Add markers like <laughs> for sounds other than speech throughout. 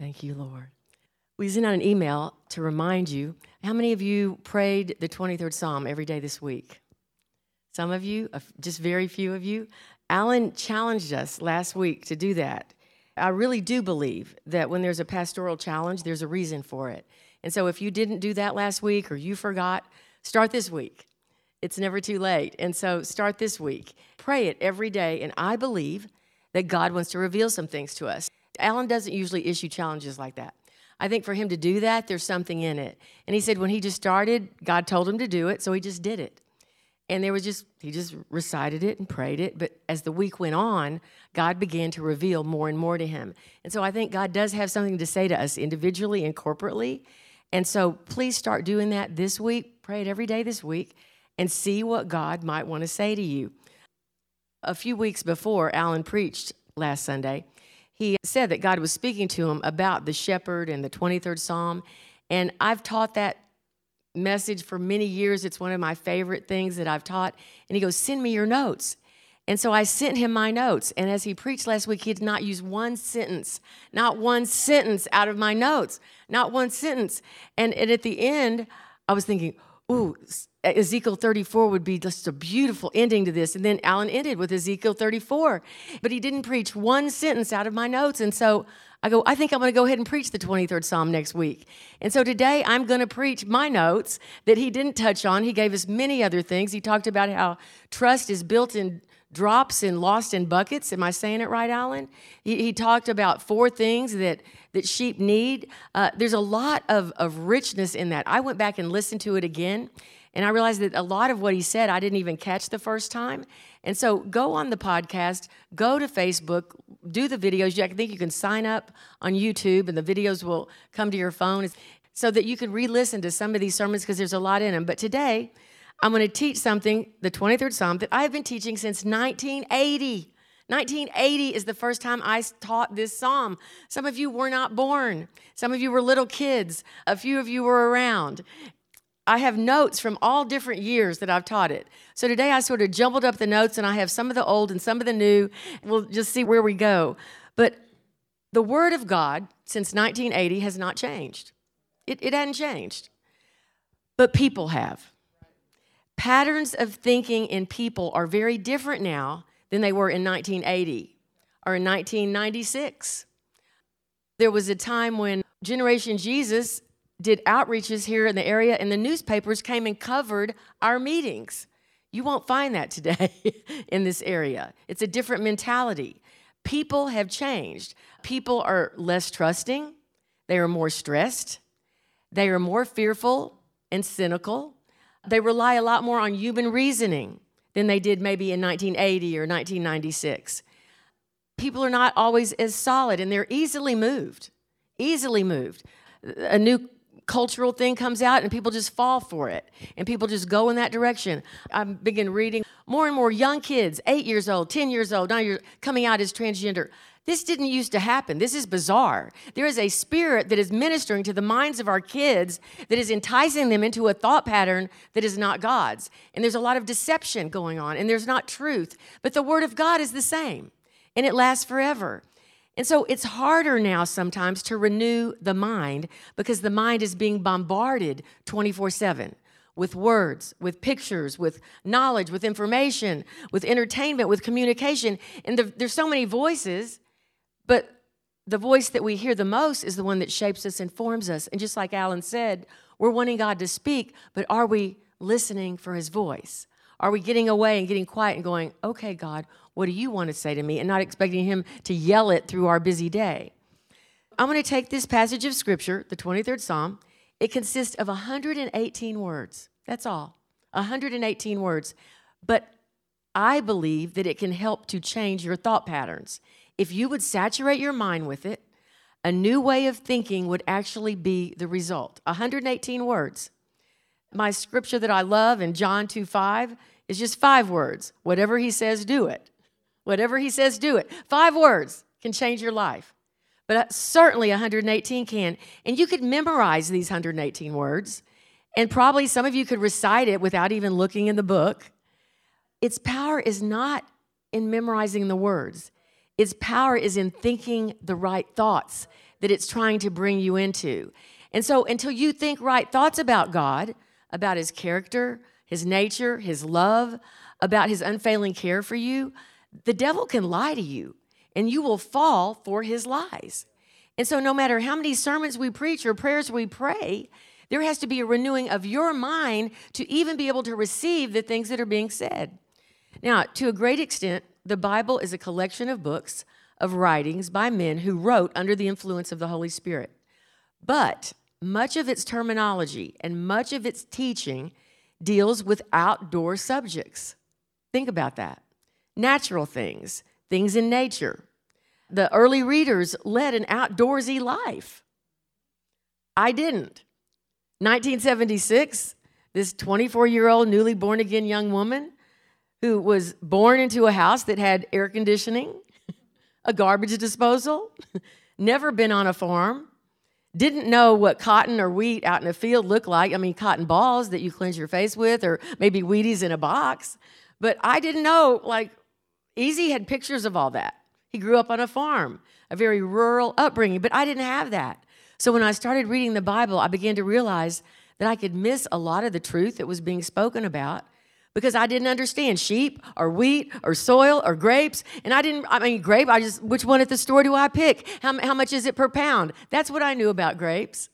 Thank you, Lord. We sent out an email to remind you how many of you prayed the 23rd Psalm every day this week? Some of you, just very few of you. Alan challenged us last week to do that. I really do believe that when there's a pastoral challenge, there's a reason for it. And so if you didn't do that last week or you forgot, start this week. It's never too late. And so start this week. Pray it every day. And I believe that God wants to reveal some things to us. Alan doesn't usually issue challenges like that. I think for him to do that, there's something in it. And he said when he just started, God told him to do it, so he just did it. And there was just, he just recited it and prayed it. But as the week went on, God began to reveal more and more to him. And so I think God does have something to say to us individually and corporately. And so please start doing that this week. Pray it every day this week and see what God might want to say to you. A few weeks before Alan preached last Sunday, he said that God was speaking to him about the shepherd and the 23rd Psalm. And I've taught that message for many years. It's one of my favorite things that I've taught. And he goes, Send me your notes. And so I sent him my notes. And as he preached last week, he did not use one sentence, not one sentence out of my notes, not one sentence. And, and at the end, I was thinking, ooh, Ezekiel 34 would be just a beautiful ending to this. And then Alan ended with Ezekiel 34. But he didn't preach one sentence out of my notes. And so I go, I think I'm going to go ahead and preach the 23rd Psalm next week. And so today I'm going to preach my notes that he didn't touch on. He gave us many other things. He talked about how trust is built in drops and lost in buckets. Am I saying it right, Alan? He, he talked about four things that, that sheep need. Uh, there's a lot of, of richness in that. I went back and listened to it again, and I realized that a lot of what he said I didn't even catch the first time. And so go on the podcast, go to Facebook, do the videos. I think you can sign up on YouTube, and the videos will come to your phone so that you can re listen to some of these sermons because there's a lot in them. But today, I'm going to teach something, the 23rd Psalm, that I have been teaching since 1980. 1980 is the first time I taught this psalm. Some of you were not born. Some of you were little kids. A few of you were around. I have notes from all different years that I've taught it. So today I sort of jumbled up the notes and I have some of the old and some of the new. We'll just see where we go. But the Word of God since 1980 has not changed, it, it hadn't changed. But people have patterns of thinking in people are very different now than they were in 1980 or in 1996. There was a time when Generation Jesus did outreaches here in the area, and the newspapers came and covered our meetings. You won't find that today <laughs> in this area. It's a different mentality. People have changed. People are less trusting, they are more stressed, they are more fearful and cynical. They rely a lot more on human reasoning than they did maybe in 1980 or 1996. People are not always as solid and they're easily moved, easily moved. A new cultural thing comes out and people just fall for it and people just go in that direction. I begin reading more and more young kids, eight years old, 10 years old, now you're coming out as transgender. This didn't used to happen. This is bizarre. There is a spirit that is ministering to the minds of our kids that is enticing them into a thought pattern that is not God's. And there's a lot of deception going on, and there's not truth. But the Word of God is the same, and it lasts forever. And so it's harder now sometimes to renew the mind because the mind is being bombarded 24 7 with words, with pictures, with knowledge, with information, with entertainment, with communication. And the, there's so many voices but the voice that we hear the most is the one that shapes us and forms us. And just like Alan said, we're wanting God to speak, but are we listening for his voice? Are we getting away and getting quiet and going, okay, God, what do you want to say to me? And not expecting him to yell it through our busy day. I'm going to take this passage of scripture, the 23rd Psalm. It consists of 118 words. That's all. 118 words. But I believe that it can help to change your thought patterns if you would saturate your mind with it, a new way of thinking would actually be the result. 118 words. My scripture that I love in John 2 5 is just five words. Whatever he says, do it. Whatever he says, do it. Five words can change your life. But uh, certainly 118 can. And you could memorize these 118 words. And probably some of you could recite it without even looking in the book. Its power is not in memorizing the words, its power is in thinking the right thoughts that it's trying to bring you into. And so until you think right thoughts about God, about his character, his nature, his love, about his unfailing care for you, the devil can lie to you and you will fall for his lies. And so, no matter how many sermons we preach or prayers we pray, there has to be a renewing of your mind to even be able to receive the things that are being said. Now, to a great extent, the Bible is a collection of books, of writings by men who wrote under the influence of the Holy Spirit. But much of its terminology and much of its teaching deals with outdoor subjects. Think about that natural things, things in nature. The early readers led an outdoorsy life. I didn't. 1976, this 24 year old newly born again young woman who was born into a house that had air conditioning, <laughs> a garbage disposal, <laughs> never been on a farm, didn't know what cotton or wheat out in a field looked like. I mean, cotton balls that you cleanse your face with, or maybe Wheaties in a box. But I didn't know, like, Easy had pictures of all that. He grew up on a farm, a very rural upbringing, but I didn't have that. So when I started reading the Bible, I began to realize that I could miss a lot of the truth that was being spoken about because I didn't understand sheep or wheat or soil or grapes. And I didn't, I mean, grape, I just, which one at the store do I pick? How, how much is it per pound? That's what I knew about grapes.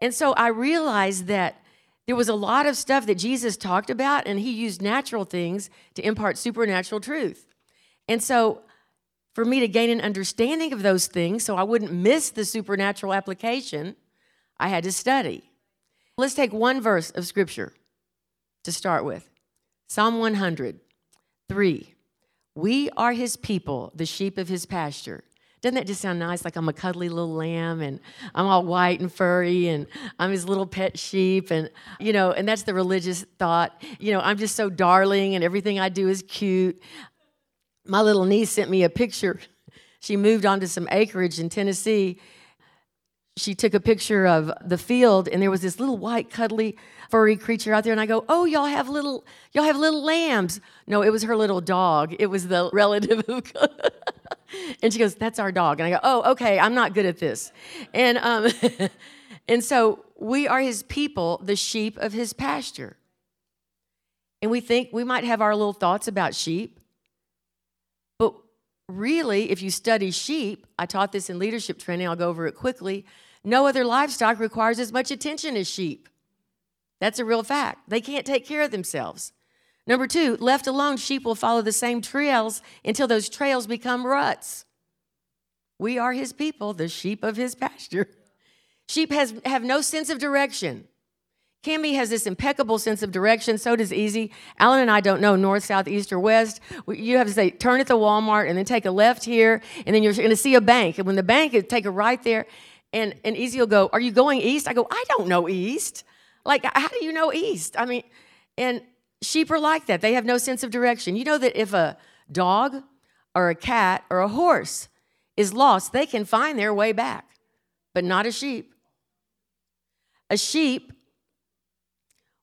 And so I realized that there was a lot of stuff that Jesus talked about, and he used natural things to impart supernatural truth. And so, for me to gain an understanding of those things so I wouldn't miss the supernatural application, I had to study. Let's take one verse of scripture to start with Psalm 100, 3. We are his people, the sheep of his pasture. Doesn't that just sound nice? Like I'm a cuddly little lamb and I'm all white and furry and I'm his little pet sheep. And, you know, and that's the religious thought. You know, I'm just so darling and everything I do is cute my little niece sent me a picture. She moved onto some acreage in Tennessee. She took a picture of the field, and there was this little white, cuddly, furry creature out there. And I go, "Oh, y'all have little, y'all have little lambs." No, it was her little dog. It was the <laughs> relative. Of. <laughs> and she goes, "That's our dog." And I go, "Oh, okay. I'm not good at this." And um, <laughs> and so we are His people, the sheep of His pasture. And we think we might have our little thoughts about sheep really, if you study sheep, I taught this in leadership training, I'll go over it quickly. No other livestock requires as much attention as sheep. That's a real fact. They can't take care of themselves. Number two, left alone, sheep will follow the same trails until those trails become ruts. We are his people, the sheep of his pasture. Sheep has, have no sense of direction. Kimmy has this impeccable sense of direction. So does Easy. Alan and I don't know north, south, east, or west. You have to say, turn at the Walmart and then take a left here, and then you're going to see a bank. And when the bank is, take a right there. And, and Easy will go, Are you going east? I go, I don't know east. Like, how do you know east? I mean, and sheep are like that. They have no sense of direction. You know that if a dog or a cat or a horse is lost, they can find their way back, but not a sheep. A sheep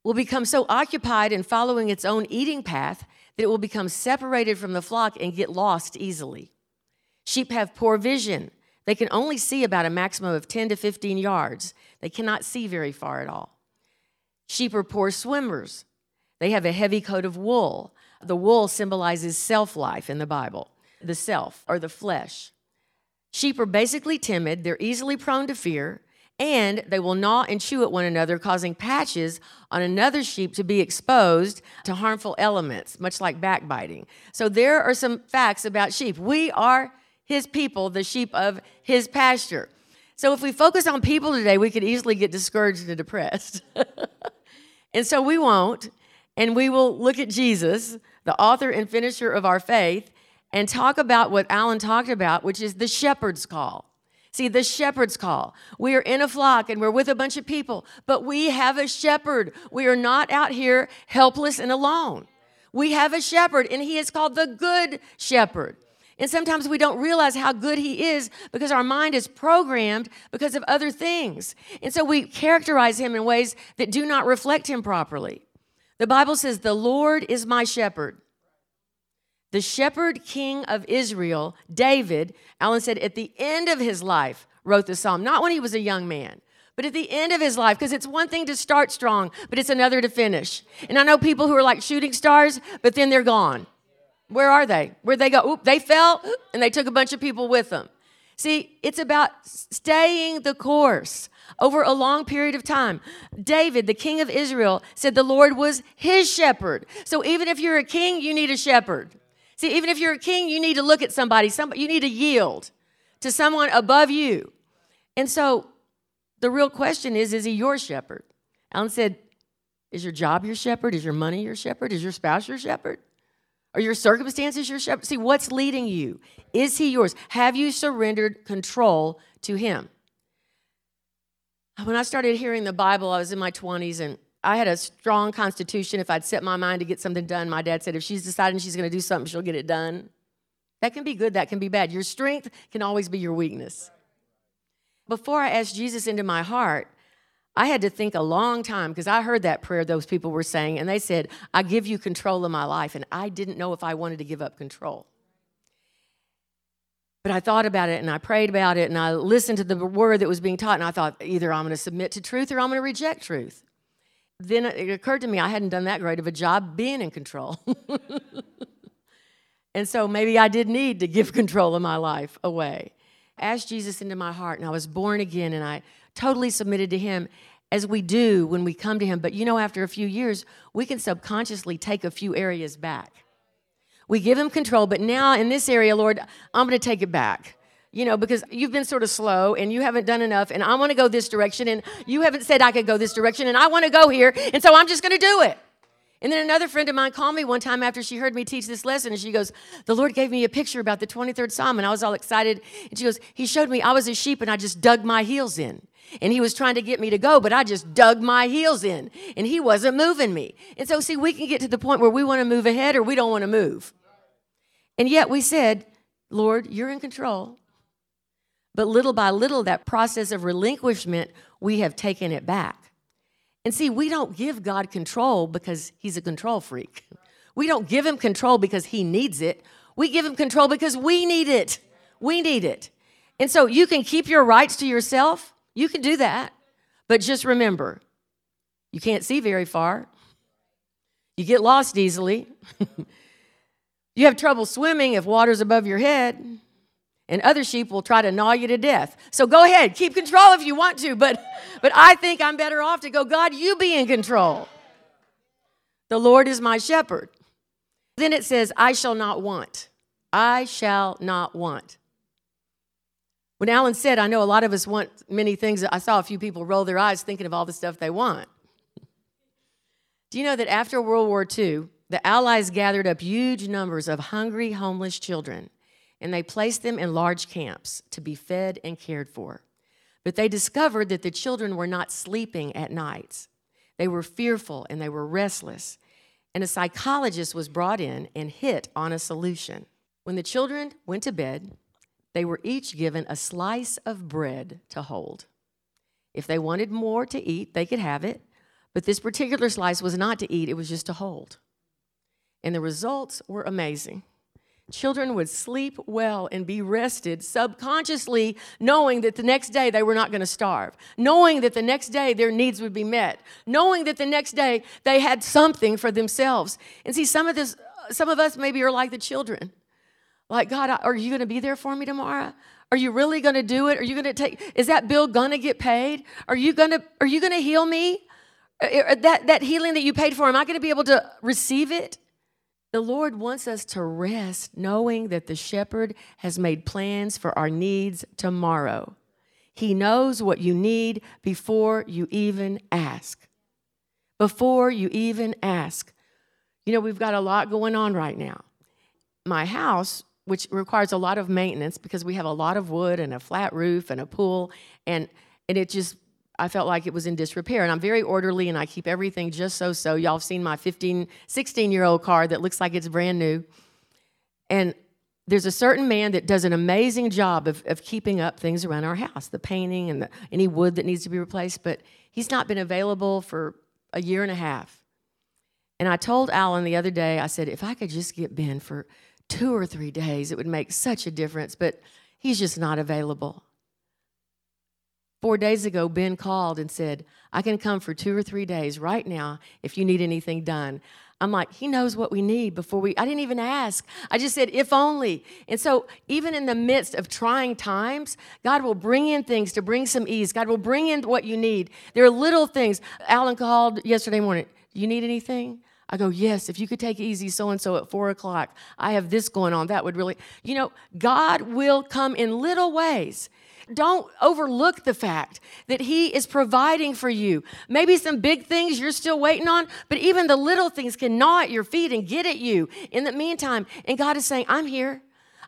will become so occupied in following its own eating path that it will become separated from the flock and get lost easily. Sheep have poor vision. They can only see about a maximum of 10 to 15 yards. They cannot see very far at all. Sheep are poor swimmers. They have a heavy coat of wool. The wool symbolizes self life in the Bible, the self or the flesh. Sheep are basically timid, they're easily prone to fear, and they will gnaw and chew at one another, causing patches on another sheep to be exposed to harmful elements, much like backbiting. So, there are some facts about sheep. We are his people, the sheep of his pasture. So, if we focus on people today, we could easily get discouraged and depressed. <laughs> and so, we won't. And we will look at Jesus, the author and finisher of our faith, and talk about what Alan talked about, which is the shepherd's call. See, the shepherd's call. We are in a flock and we're with a bunch of people, but we have a shepherd. We are not out here helpless and alone. We have a shepherd, and he is called the good shepherd. And sometimes we don't realize how good he is because our mind is programmed because of other things. And so we characterize him in ways that do not reflect him properly. The Bible says, The Lord is my shepherd. The shepherd king of Israel, David, Alan said, at the end of his life, wrote the psalm, not when he was a young man. But at the end of his life, because it's one thing to start strong, but it's another to finish. And I know people who are like shooting stars, but then they're gone. Where are they? Where'd they go? Oop, they fell and they took a bunch of people with them. See, it's about staying the course over a long period of time. David, the king of Israel, said the Lord was his shepherd. So even if you're a king, you need a shepherd. See, even if you're a king, you need to look at somebody, somebody you need to yield to someone above you. And so the real question is is he your shepherd? Alan said, Is your job your shepherd? Is your money your shepherd? Is your spouse your shepherd? Are your circumstances your shepherd? See, what's leading you? Is he yours? Have you surrendered control to him? When I started hearing the Bible, I was in my 20s and I had a strong constitution. If I'd set my mind to get something done, my dad said, if she's deciding she's going to do something, she'll get it done. That can be good, that can be bad. Your strength can always be your weakness. Before I asked Jesus into my heart, I had to think a long time because I heard that prayer those people were saying, and they said, I give you control of my life. And I didn't know if I wanted to give up control. But I thought about it and I prayed about it and I listened to the word that was being taught, and I thought, either I'm going to submit to truth or I'm going to reject truth. Then it occurred to me I hadn't done that great of a job being in control. <laughs> and so maybe I did need to give <laughs> control of my life away. Asked Jesus into my heart, and I was born again, and I totally submitted to Him as we do when we come to Him. But you know, after a few years, we can subconsciously take a few areas back. We give Him control, but now in this area, Lord, I'm going to take it back. You know, because you've been sort of slow and you haven't done enough, and I want to go this direction, and you haven't said I could go this direction, and I want to go here, and so I'm just going to do it. And then another friend of mine called me one time after she heard me teach this lesson, and she goes, The Lord gave me a picture about the 23rd Psalm, and I was all excited. And she goes, He showed me I was a sheep, and I just dug my heels in. And he was trying to get me to go, but I just dug my heels in and he wasn't moving me. And so, see, we can get to the point where we want to move ahead or we don't want to move. And yet we said, Lord, you're in control. But little by little, that process of relinquishment, we have taken it back. And see, we don't give God control because he's a control freak. We don't give him control because he needs it. We give him control because we need it. We need it. And so you can keep your rights to yourself you can do that. But just remember, you can't see very far. You get lost easily. <laughs> you have trouble swimming if water's above your head. And other sheep will try to gnaw you to death. So go ahead, keep control if you want to, but but I think I'm better off to go, God, you be in control. The Lord is my shepherd. Then it says, I shall not want. I shall not want. When Alan said, I know a lot of us want many things, I saw a few people roll their eyes thinking of all the stuff they want. Do you know that after World War II, the Allies gathered up huge numbers of hungry, homeless children and they placed them in large camps to be fed and cared for? But they discovered that the children were not sleeping at nights. They were fearful and they were restless. And a psychologist was brought in and hit on a solution. When the children went to bed, they were each given a slice of bread to hold. If they wanted more to eat, they could have it, but this particular slice was not to eat, it was just to hold. And the results were amazing. Children would sleep well and be rested subconsciously, knowing that the next day they were not going to starve, knowing that the next day their needs would be met, knowing that the next day they had something for themselves. And see, some of this, some of us maybe are like the children. Like, God, are you going to be there for me tomorrow? Are you really going to do it? Are you going to take Is that bill going to get paid? Are you going to are you going to heal me? Uh, uh, that that healing that you paid for, am I going to be able to receive it? The Lord wants us to rest knowing that the shepherd has made plans for our needs tomorrow. He knows what you need before you even ask. Before you even ask. You know, we've got a lot going on right now. My house which requires a lot of maintenance because we have a lot of wood and a flat roof and a pool and and it just I felt like it was in disrepair and I'm very orderly and I keep everything just so so. Y'all have seen my 15 16 year old car that looks like it's brand new. And there's a certain man that does an amazing job of, of keeping up things around our house the painting and the, any wood that needs to be replaced but he's not been available for a year and a half. And I told Alan the other day I said if I could just get Ben for two or three days, it would make such a difference, but he's just not available. Four days ago, Ben called and said, I can come for two or three days right now if you need anything done. I'm like, he knows what we need before we, I didn't even ask. I just said, if only. And so, even in the midst of trying times, God will bring in things to bring some ease. God will bring in what you need. There are little things. Alan called yesterday morning, you need anything? I go, yes, if you could take easy so and so at four o'clock, I have this going on. That would really, you know, God will come in little ways. Don't overlook the fact that He is providing for you. Maybe some big things you're still waiting on, but even the little things can gnaw at your feet and get at you in the meantime. And God is saying, I'm here.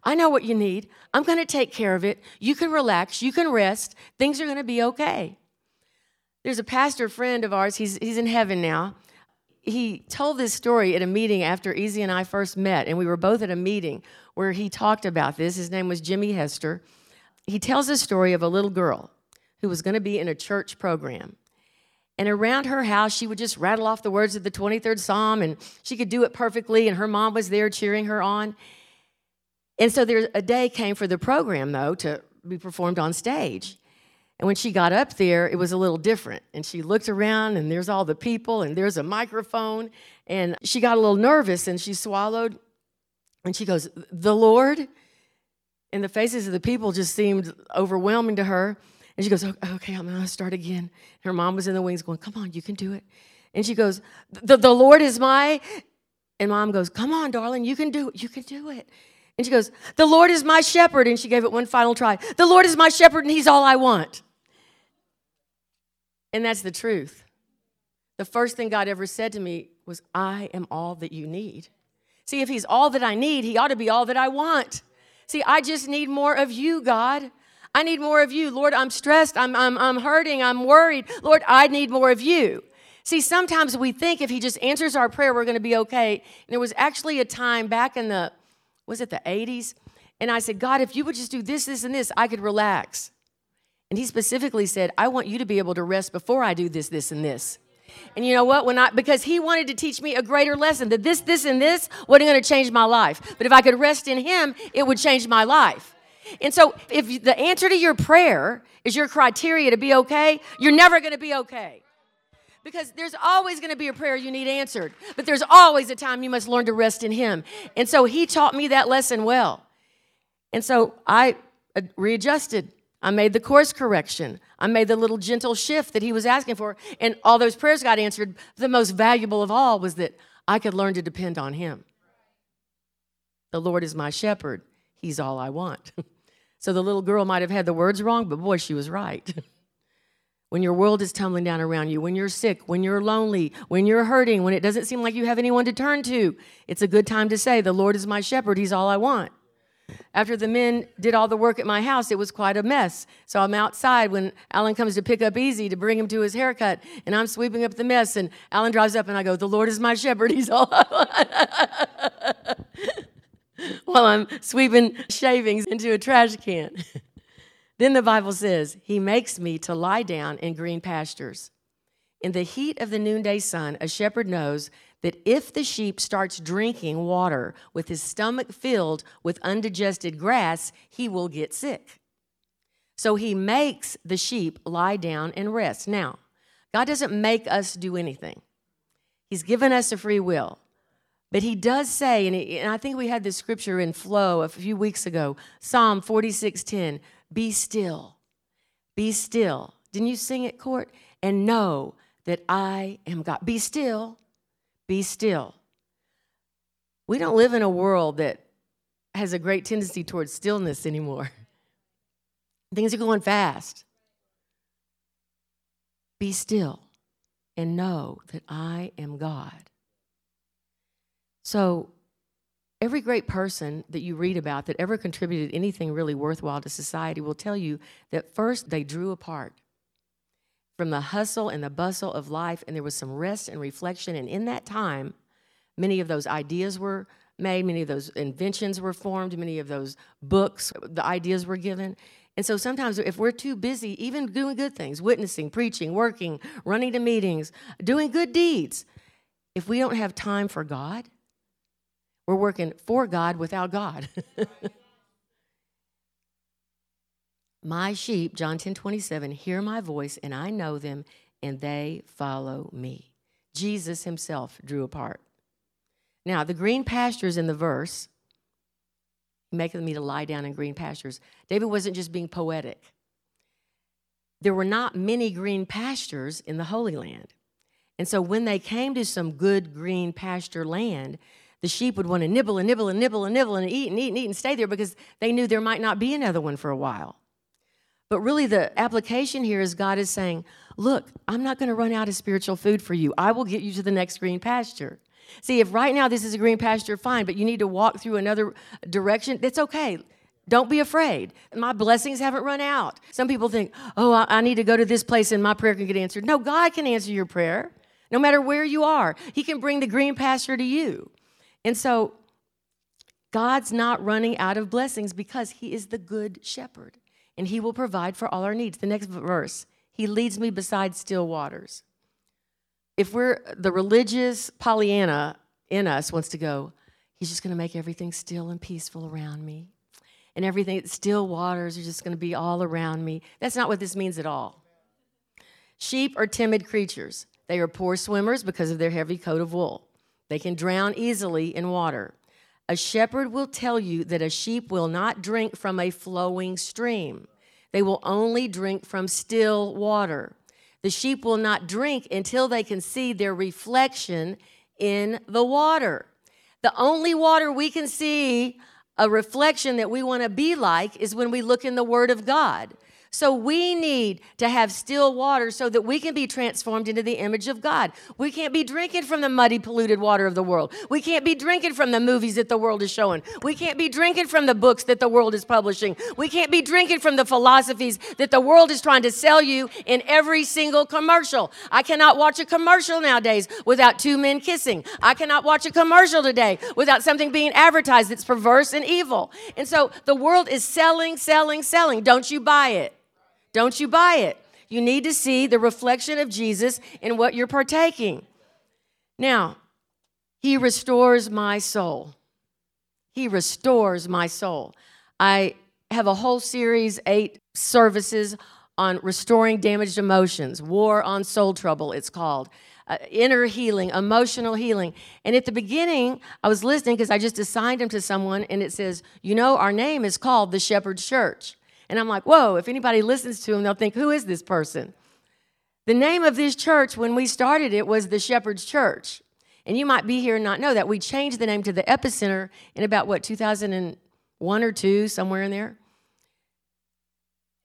I know what you need. I'm going to take care of it. You can relax. You can rest. Things are going to be okay. There's a pastor friend of ours, he's, he's in heaven now. He told this story at a meeting after Easy and I first met, and we were both at a meeting where he talked about this. His name was Jimmy Hester he tells a story of a little girl who was going to be in a church program. And around her house, she would just rattle off the words of the 23rd Psalm, and she could do it perfectly, and her mom was there cheering her on. And so there, a day came for the program, though, to be performed on stage. And when she got up there, it was a little different. And she looked around, and there's all the people, and there's a microphone. And she got a little nervous, and she swallowed. And she goes, The Lord and the faces of the people just seemed overwhelming to her. And she goes, Okay, I'm going to start again. Her mom was in the wings going, Come on, you can do it. And she goes, The, the Lord is my. And mom goes, Come on, darling, you can do it. You can do it. And she goes, The Lord is my shepherd. And she gave it one final try. The Lord is my shepherd, and he's all I want. And that's the truth. The first thing God ever said to me was, I am all that you need. See, if he's all that I need, he ought to be all that I want. See, I just need more of you, God. I need more of you. Lord, I'm stressed. I'm, I'm, I'm hurting. I'm worried. Lord, I need more of you. See, sometimes we think if He just answers our prayer, we're going to be okay. And there was actually a time back in the, was it the 80s? And I said, God, if you would just do this, this, and this, I could relax. And He specifically said, I want you to be able to rest before I do this, this, and this. And you know what? When I because he wanted to teach me a greater lesson that this, this, and this wasn't going to change my life. But if I could rest in him, it would change my life. And so if the answer to your prayer is your criteria to be okay, you're never going to be okay. Because there's always going to be a prayer you need answered, but there's always a time you must learn to rest in Him. And so He taught me that lesson well. And so I uh, readjusted I made the course correction. I made the little gentle shift that he was asking for. And all those prayers got answered. The most valuable of all was that I could learn to depend on him. The Lord is my shepherd. He's all I want. <laughs> so the little girl might have had the words wrong, but boy, she was right. <laughs> when your world is tumbling down around you, when you're sick, when you're lonely, when you're hurting, when it doesn't seem like you have anyone to turn to, it's a good time to say, The Lord is my shepherd. He's all I want. After the men did all the work at my house, it was quite a mess. So I'm outside when Alan comes to pick up Easy to bring him to his haircut, and I'm sweeping up the mess. And Alan drives up, and I go, "The Lord is my shepherd; <laughs> He's all." <laughs> While I'm sweeping shavings into a trash can. <laughs> then the Bible says, "He makes me to lie down in green pastures." In the heat of the noonday sun, a shepherd knows that if the sheep starts drinking water with his stomach filled with undigested grass, he will get sick. So he makes the sheep lie down and rest. Now, God doesn't make us do anything, He's given us a free will. But he does say, and, he, and I think we had this scripture in flow a few weeks ago Psalm 46:10, be still, be still. Didn't you sing it, Court? And know that I am God. Be still be still. We don't live in a world that has a great tendency towards stillness anymore. <laughs> Things are going fast. Be still and know that I am God. So, every great person that you read about that ever contributed anything really worthwhile to society will tell you that first they drew apart from the hustle and the bustle of life, and there was some rest and reflection. And in that time, many of those ideas were made, many of those inventions were formed, many of those books, the ideas were given. And so sometimes if we're too busy, even doing good things, witnessing, preaching, working, running to meetings, doing good deeds, if we don't have time for God, We're working for God without God. <laughs> my sheep, John 10 27, hear my voice, and I know them, and they follow me. Jesus himself drew apart. Now, the green pastures in the verse, making me to lie down in green pastures, David wasn't just being poetic. There were not many green pastures in the Holy Land. And so when they came to some good green pasture land, the sheep would want to nibble and nibble and nibble and nibble and eat and eat and eat and stay there because they knew there might not be another one for a while. But really, the application here is God is saying, Look, I'm not going to run out of spiritual food for you. I will get you to the next green pasture. See, if right now this is a green pasture, fine, but you need to walk through another direction, that's okay. Don't be afraid. My blessings haven't run out. Some people think, oh, I need to go to this place and my prayer can get answered. No, God can answer your prayer no matter where you are. He can bring the green pasture to you. And so, God's not running out of blessings because He is the good shepherd and He will provide for all our needs. The next verse, He leads me beside still waters. If we're the religious Pollyanna in us wants to go, He's just going to make everything still and peaceful around me and everything, still waters are just going to be all around me. That's not what this means at all. Sheep are timid creatures. They are poor swimmers because of their heavy coat of wool. They can drown easily in water. A shepherd will tell you that a sheep will not drink from a flowing stream. They will only drink from still water. The sheep will not drink until they can see their reflection in the water. The only water we can see a reflection that we want to be like is when we look in the Word of God. So we need to have still water so that we can be transformed into the image of God. We can't be drinking from the muddy, polluted water of the world. We can't be drinking from the movies that the world is showing. We can't be drinking from the books that the world is publishing. We can't be drinking from the philosophies that the world is trying to sell you in every single commercial. I cannot watch a commercial nowadays without two men kissing. I cannot watch a commercial today without something being advertised that's perverse and evil. And so the world is selling, selling, selling. Don't you buy it. Don't you buy it. You need to see the reflection of Jesus in what you're partaking. Now, He restores my soul. He restores my soul. I have a whole series, eight services on restoring damaged emotions, War on Soul Trouble, it's called. Uh, inner healing, emotional healing. And at the beginning, I was listening because I just assigned him to someone, and it says, You know, our name is called the Shepherd's Church. And I'm like, whoa, if anybody listens to him, they'll think, who is this person? The name of this church, when we started it, was the Shepherd's Church. And you might be here and not know that. We changed the name to the Epicenter in about, what, 2001 or 2, somewhere in there?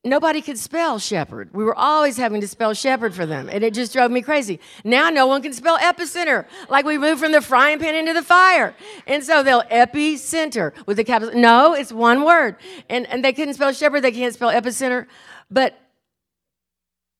Nobody could spell shepherd. We were always having to spell shepherd for them, and it just drove me crazy. Now no one can spell epicenter. Like we moved from the frying pan into the fire. And so they'll epicenter with the capital. No, it's one word. And, and they couldn't spell shepherd, they can't spell epicenter. But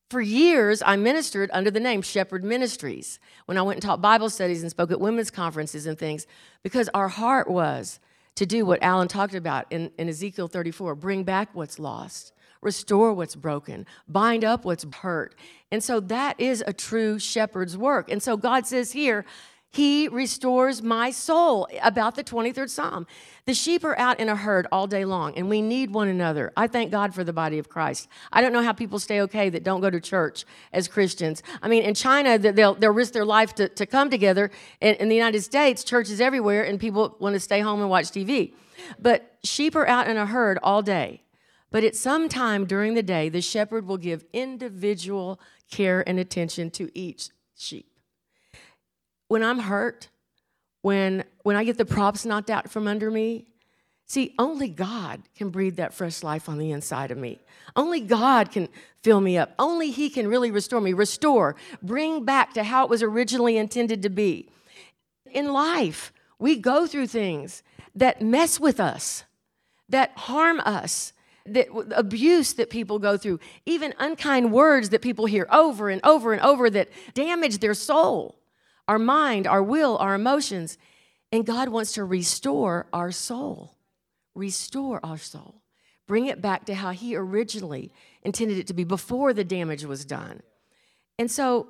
for years, I ministered under the name Shepherd Ministries when I went and taught Bible studies and spoke at women's conferences and things, because our heart was to do what Alan talked about in, in Ezekiel 34 bring back what's lost restore what's broken, bind up what's hurt. And so that is a true shepherd's work. And so God says here, he restores my soul. About the 23rd Psalm. The sheep are out in a herd all day long, and we need one another. I thank God for the body of Christ. I don't know how people stay okay that don't go to church as Christians. I mean, in China, they'll, they'll risk their life to, to come together. In, in the United States, churches everywhere, and people want to stay home and watch TV. But sheep are out in a herd all day. But at some time during the day, the shepherd will give individual care and attention to each sheep. When I'm hurt, when, when I get the props knocked out from under me, see, only God can breathe that fresh life on the inside of me. Only God can fill me up. Only He can really restore me, restore, bring back to how it was originally intended to be. In life, we go through things that mess with us, that harm us, that abuse that people go through, even unkind words that people hear over and over and over that damage their soul, our mind, our will, our emotions. And God wants to restore our soul, restore our soul, bring it back to how He originally intended it to be before the damage was done. And so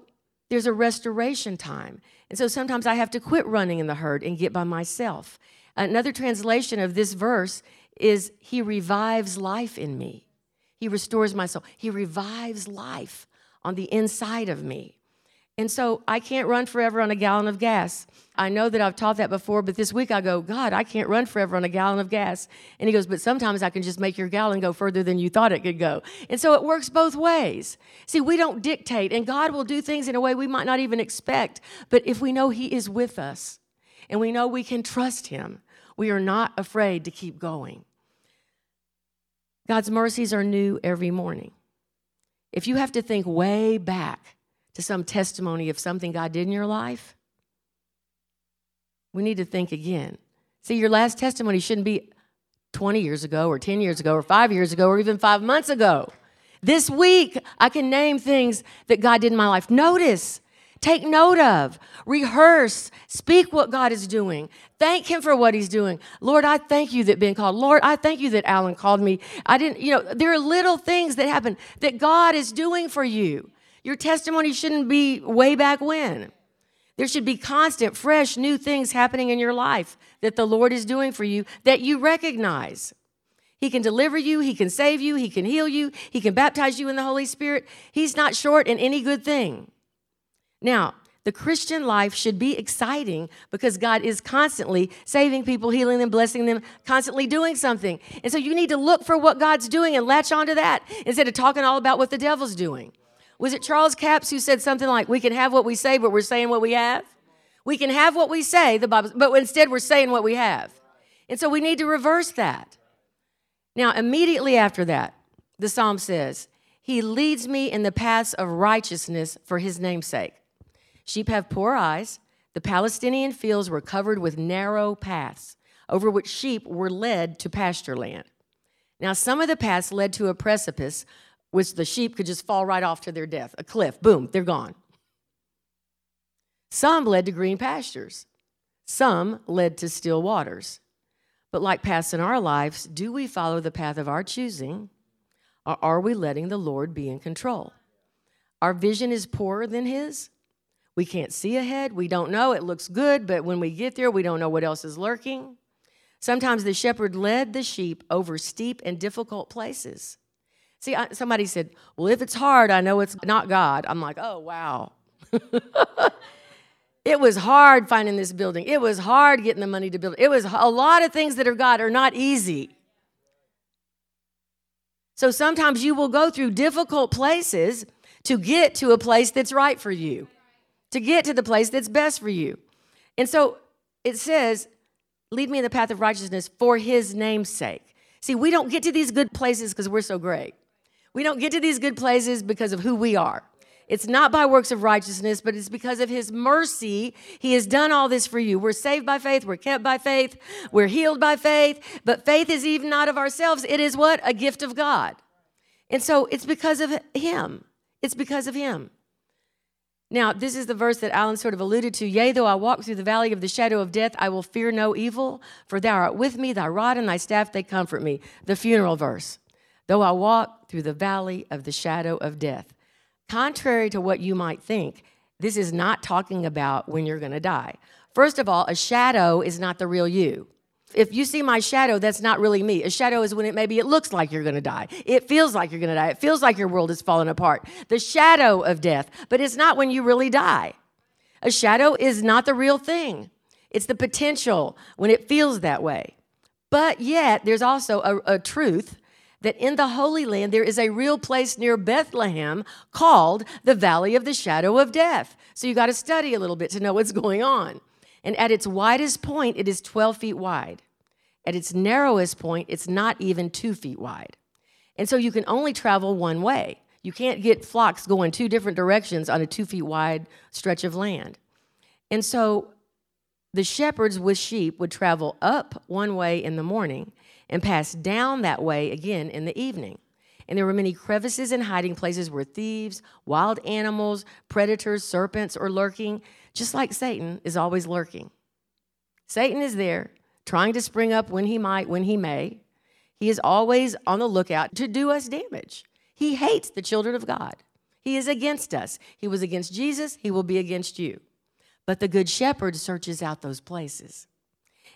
there's a restoration time. And so sometimes I have to quit running in the herd and get by myself. Another translation of this verse is He revives life in me. He restores my soul. He revives life on the inside of me. And so I can't run forever on a gallon of gas. I know that I've taught that before, but this week I go, God, I can't run forever on a gallon of gas. And he goes, but sometimes I can just make your gallon go further than you thought it could go. And so it works both ways. See, we don't dictate, and God will do things in a way we might not even expect. But if we know he is with us and we know we can trust him, we are not afraid to keep going. God's mercies are new every morning. If you have to think way back, to some testimony of something God did in your life, we need to think again. See, your last testimony shouldn't be 20 years ago or 10 years ago or five years ago or even five months ago. This week, I can name things that God did in my life. Notice, take note of, rehearse, speak what God is doing. Thank Him for what He's doing. Lord, I thank you that Ben called. Lord, I thank you that Alan called me. I didn't, you know, there are little things that happen that God is doing for you. Your testimony shouldn't be way back when. There should be constant, fresh, new things happening in your life that the Lord is doing for you that you recognize. He can deliver you, He can save you, He can heal you, He can baptize you in the Holy Spirit. He's not short in any good thing. Now, the Christian life should be exciting because God is constantly saving people, healing them, blessing them, constantly doing something. And so you need to look for what God's doing and latch onto that instead of talking all about what the devil's doing. Was it Charles Capps who said something like, We can have what we say, but we're saying what we have? We can have what we say, the Bible, but instead we're saying what we have. And so we need to reverse that. Now, immediately after that, the psalm says, He leads me in the paths of righteousness for His name's sake. Sheep have poor eyes. The Palestinian fields were covered with narrow paths over which sheep were led to pasture land. Now, some of the paths led to a precipice which the sheep could just fall right off to their death. A cliff, boom, they're gone. Some led to green pastures, some led to still waters. But like paths in our lives, do we follow the path of our choosing, or are we letting the Lord be in control? Our vision is poorer than His. We can't see ahead. We don't know. It looks good, but when we get there, we don't know what else is lurking. Sometimes the shepherd led the sheep over steep and difficult places. See, I, somebody said, Well, if it's hard, I know it's not God. I'm like, Oh, wow. <laughs> it was hard finding this building. It was hard getting the money to build it. Was a lot of things that are God are not easy. So sometimes you will go through difficult places to get to a place that's right for you, to get to the place that's best for you. And so it says, Lead me in the path of righteousness for his name's sake. See, we don't get to these good places because we're so great. We don't get to these good places because of who we are. It's not by works of righteousness, but it's because of his mercy. He has done all this for you. We're saved by faith. We're kept by faith. We're healed by faith. But faith is even not of ourselves. It is what? A gift of God. And so it's because of him. It's because of him. Now, this is the verse that Alan sort of alluded to. Yea, though I walk through the valley of the shadow of death, I will fear no evil, for thou art with me, thy rod and thy staff, they comfort me. The funeral verse. Though I walk through the valley of the shadow of death. Contrary to what you might think, this is not talking about when you're going to die. First of all, a shadow is not the real you. If you see my shadow, that's not really me. A shadow is when it maybe it looks like you're going to die. It feels like you're going to die. It feels like your world is falling apart. The shadow of death, but it's not when you really die. A shadow is not the real thing. It's the potential when it feels that way. But yet, there's also a, a truth that in the Holy Land there is a real place near Bethlehem called the Valley of the Shadow of Death. So you got to study a little bit to know what's <laughs> going on. And at its widest point, it is 12 feet wide. At its narrowest point, it's not even two feet wide. And so you can only travel one way. You can't get flocks going two different directions on a two feet wide stretch of land. And so the shepherds with sheep would travel up one way in the morning and pass down that way again in the evening. And there were many crevices and hiding places where thieves, wild animals, predators, serpents are lurking, just like Satan is always lurking. Satan is there, trying to spring up when he might, when he may. He is always on the lookout to do us damage. He hates the children of God. He is against us. He was against Jesus, he will be against you. But the good shepherd searches out those places.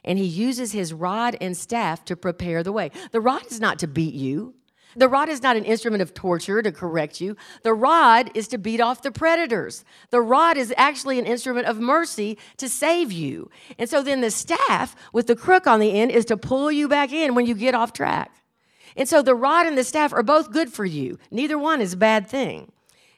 And he uses his rod and staff to prepare the way. The rod is not to beat you. The rod is not an instrument of torture to correct you. The rod is to beat off the predators. The rod is actually an instrument of mercy to save you. And so then the staff with the crook on the end is to pull you back in when you get off track. And so the rod and the staff are both good for you. Neither one is a bad thing.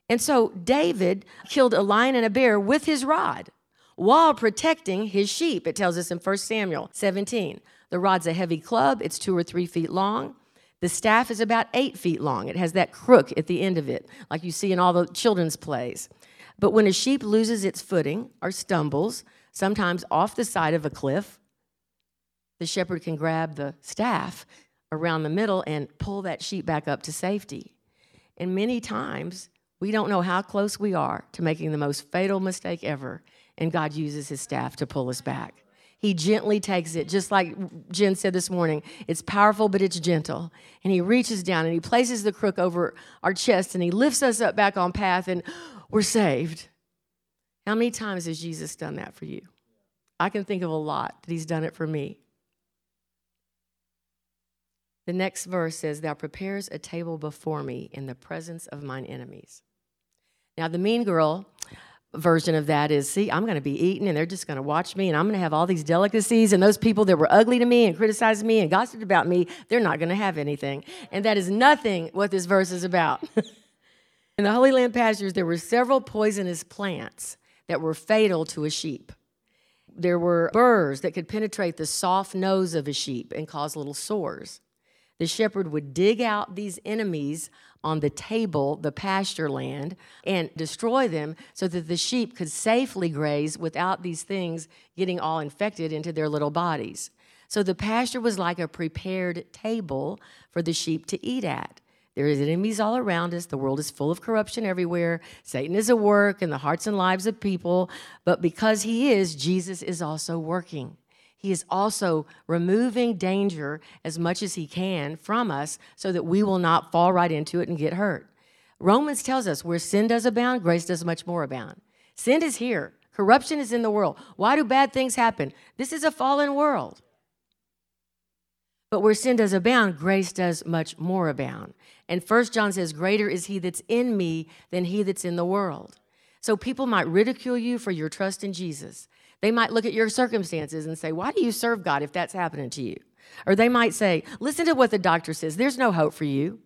And so David killed a lion and a bear with his rod while protecting his sheep. It tells us in 1 Samuel 17. The rod's a heavy club, it's two or three feet long. The staff is about eight feet long. It has that crook at the end of it, like you see in all the children's plays. But when a sheep loses its footing or stumbles, sometimes off the side of a cliff, the shepherd can grab the staff around the middle and pull that sheep back up to safety. And many times, we don't know how close we are to making the most fatal mistake ever, and God uses his staff to pull us back. He gently takes it, just like Jen said this morning. It's powerful, but it's gentle. And he reaches down and he places the crook over our chest and he lifts us up back on path, and we're saved. How many times has Jesus done that for you? I can think of a lot that he's done it for me. The next verse says, Thou prepares a table before me in the presence of mine enemies. Now, the mean girl version of that is see, I'm going to be eating and they're just going to watch me and I'm going to have all these delicacies. And those people that were ugly to me and criticized me and gossiped about me, they're not going to have anything. And that is nothing what this verse is about. <laughs> In the Holy Land pastures, there were several poisonous plants that were fatal to a sheep. There were burrs that could penetrate the soft nose of a sheep and cause little sores. The shepherd would dig out these enemies on the table, the pasture land, and destroy them so that the sheep could safely graze without these things getting all infected into their little bodies. So the pasture was like a prepared table for the sheep to eat at. There is enemies all around us. The world is full of corruption everywhere. Satan is at work in the hearts and lives of people. But because he is, Jesus is also working. He is also removing danger as much as he can from us so that we will not fall right into it and get hurt. Romans tells us where sin does abound, grace does much more abound. Sin is here, corruption is in the world. Why do bad things happen? This is a fallen world. But where sin does abound, grace does much more abound. And First John says, Greater is he that's in me than he that's in the world. So people might ridicule you for your trust in Jesus. They might look at your circumstances and say, Why do you serve God if that's happening to you? Or they might say, Listen to what the doctor says. There's no hope for you.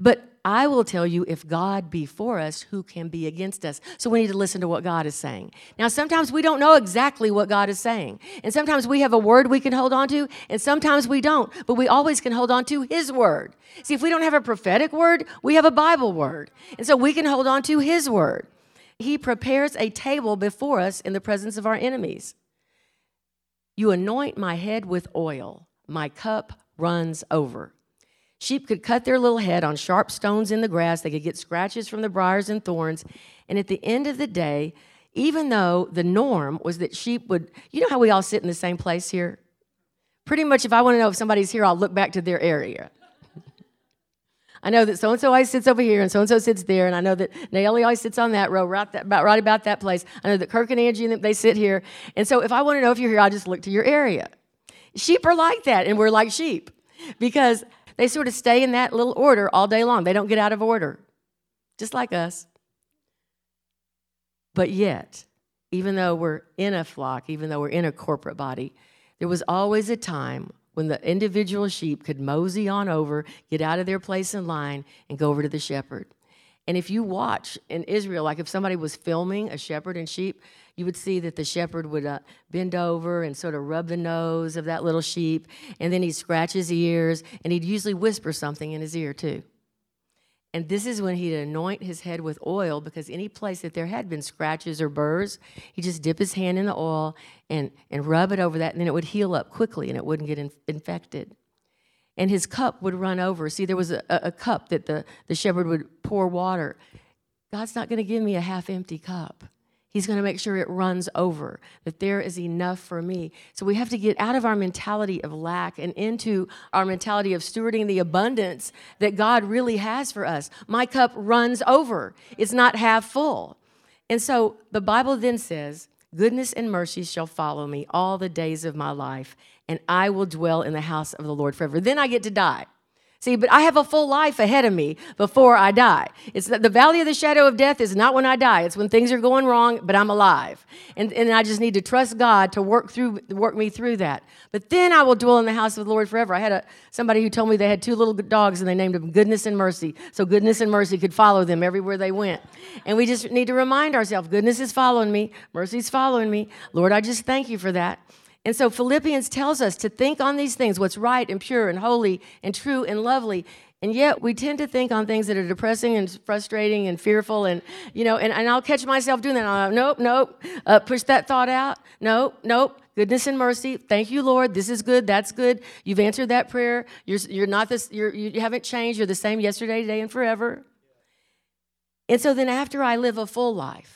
But I will tell you, if God be for us, who can be against us? So we need to listen to what God is saying. Now, sometimes we don't know exactly what God is saying. And sometimes we have a word we can hold on to, and sometimes we don't. But we always can hold on to His word. See, if we don't have a prophetic word, we have a Bible word. And so we can hold on to His word. He prepares a table before us in the presence of our enemies. You anoint my head with oil, my cup runs over. Sheep could cut their little head on sharp stones in the grass, they could get scratches from the briars and thorns. And at the end of the day, even though the norm was that sheep would, you know how we all sit in the same place here? Pretty much, if I want to know if somebody's here, I'll look back to their area. I know that so and so always sits over here and so and so sits there, and I know that Naomi always sits on that row, right, that, about, right about that place. I know that Kirk and Angie they sit here. And so if I want to know if you're here, I'll just look to your area. Sheep are like that, and we're like sheep because they sort of stay in that little order all day long. They don't get out of order, just like us. But yet, even though we're in a flock, even though we're in a corporate body, there was always a time when the individual sheep could mosey on over, get out of their place in line, and go over to the shepherd. And if you watch in Israel, like if somebody was filming a shepherd and sheep, you would see that the shepherd would uh, bend over and sort of rub the nose of that little sheep, and then he'd scratch his ears, and he'd usually whisper something in his ear too. And this is when he'd anoint his head with oil because any place that there had been scratches or burrs, he'd just dip his hand in the oil and, and rub it over that, and then it would heal up quickly and it wouldn't get in, infected. And his cup would run over. See, there was a, a cup that the, the shepherd would pour water. God's not going to give me a half empty cup. He's going to make sure it runs over, that there is enough for me. So we have to get out of our mentality of lack and into our mentality of stewarding the abundance that God really has for us. My cup runs over, it's not half full. And so the Bible then says, Goodness and mercy shall follow me all the days of my life, and I will dwell in the house of the Lord forever. Then I get to die. See, but I have a full life ahead of me before I die. It's the valley of the shadow of death is not when I die. It's when things are going wrong, but I'm alive. And, and I just need to trust God to work through work me through that. But then I will dwell in the house of the Lord forever. I had a somebody who told me they had two little dogs and they named them Goodness and Mercy. So goodness and mercy could follow them everywhere they went. And we just need to remind ourselves, goodness is following me, mercy's following me. Lord, I just thank you for that. And so Philippians tells us to think on these things, what's right and pure and holy and true and lovely. And yet we tend to think on things that are depressing and frustrating and fearful and, you know, and, and I'll catch myself doing that. I'll, nope, nope, uh, push that thought out. Nope, nope. Goodness and mercy. Thank you, Lord. This is good. That's good. You've answered that prayer. You're, you're not this, you're, you haven't changed. You're the same yesterday, today, and forever. And so then after I live a full life,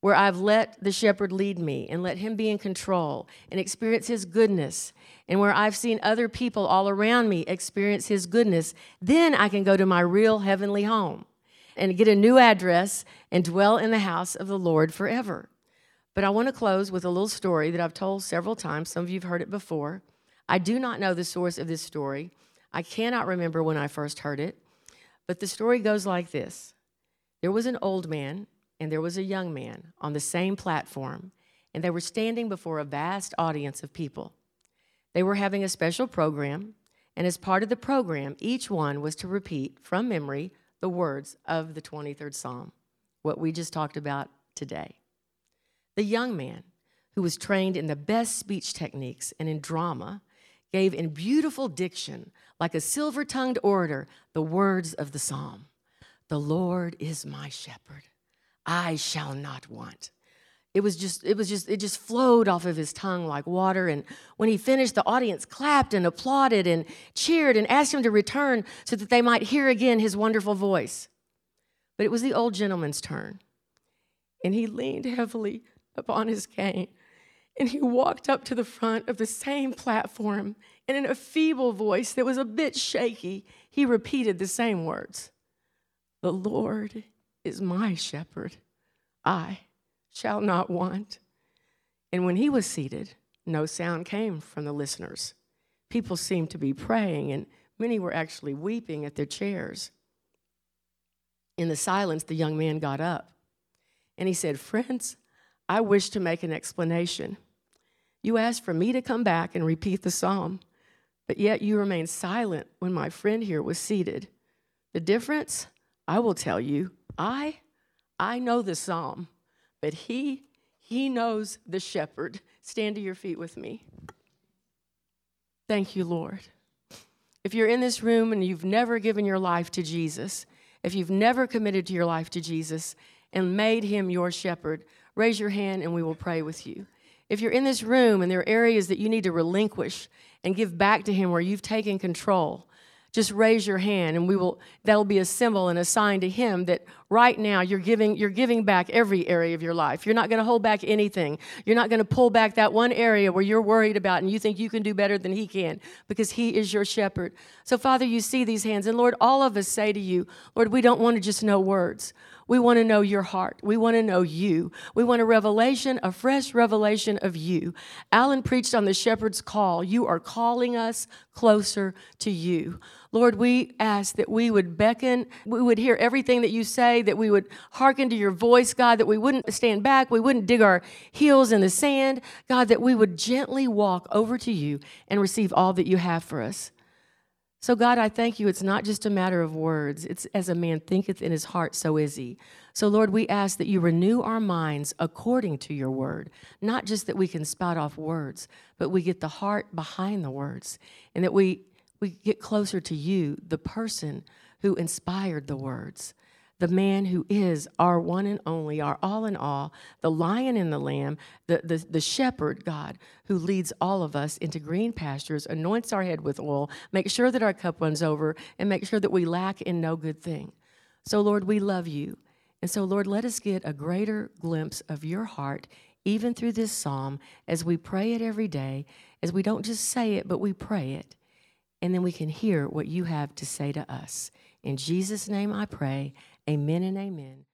where I've let the shepherd lead me and let him be in control and experience his goodness, and where I've seen other people all around me experience his goodness, then I can go to my real heavenly home and get a new address and dwell in the house of the Lord forever. But I want to close with a little story that I've told several times. Some of you have heard it before. I do not know the source of this story. I cannot remember when I first heard it. But the story goes like this There was an old man and there was a young man on the same platform, and they were standing before a vast audience of people. They were having a special program, and as part of the program, each one was to repeat from memory the words of the 23rd Psalm, what we just talked about today. The young man, who was trained in the best speech techniques and in drama, gave in beautiful diction, like a silver tongued orator, the words of the psalm The Lord is my shepherd. I shall not want. It was just, it was just, it just flowed off of his tongue like water. And when he finished, the audience clapped and applauded and cheered and asked him to return so that they might hear again his wonderful voice. But it was the old gentleman's turn. And he leaned heavily upon his cane and he walked up to the front of the same platform and in a feeble voice that was a bit shaky, he repeated the same words The Lord is my shepherd. I shall not want. And when he was seated, no sound came from the listeners. People seemed to be praying, and many were actually weeping at their chairs. In the silence, the young man got up and he said, Friends, I wish to make an explanation. You asked for me to come back and repeat the psalm, but yet you remained silent when my friend here was seated. The difference, I will tell you, I I know the psalm, but he he knows the shepherd. Stand to your feet with me. Thank you, Lord. If you're in this room and you've never given your life to Jesus, if you've never committed to your life to Jesus and made him your shepherd, raise your hand and we will pray with you. If you're in this room and there are areas that you need to relinquish and give back to him where you've taken control, just raise your hand and we will that'll be a symbol and a sign to him that right now you're giving you're giving back every area of your life. You're not going to hold back anything. You're not going to pull back that one area where you're worried about and you think you can do better than he can because he is your shepherd. So father you see these hands and lord all of us say to you lord we don't want to just know words we want to know your heart. We want to know you. We want a revelation, a fresh revelation of you. Alan preached on the shepherd's call. You are calling us closer to you. Lord, we ask that we would beckon, we would hear everything that you say, that we would hearken to your voice, God, that we wouldn't stand back, we wouldn't dig our heels in the sand, God, that we would gently walk over to you and receive all that you have for us. So, God, I thank you. It's not just a matter of words. It's as a man thinketh in his heart, so is he. So, Lord, we ask that you renew our minds according to your word, not just that we can spout off words, but we get the heart behind the words, and that we, we get closer to you, the person who inspired the words the man who is our one and only, our all in all, the lion and the lamb, the, the, the shepherd, God, who leads all of us into green pastures, anoints our head with oil, makes sure that our cup runs over, and make sure that we lack in no good thing. So, Lord, we love you. And so, Lord, let us get a greater glimpse of your heart, even through this psalm, as we pray it every day, as we don't just say it, but we pray it. And then we can hear what you have to say to us. In Jesus' name I pray. Amen and amen.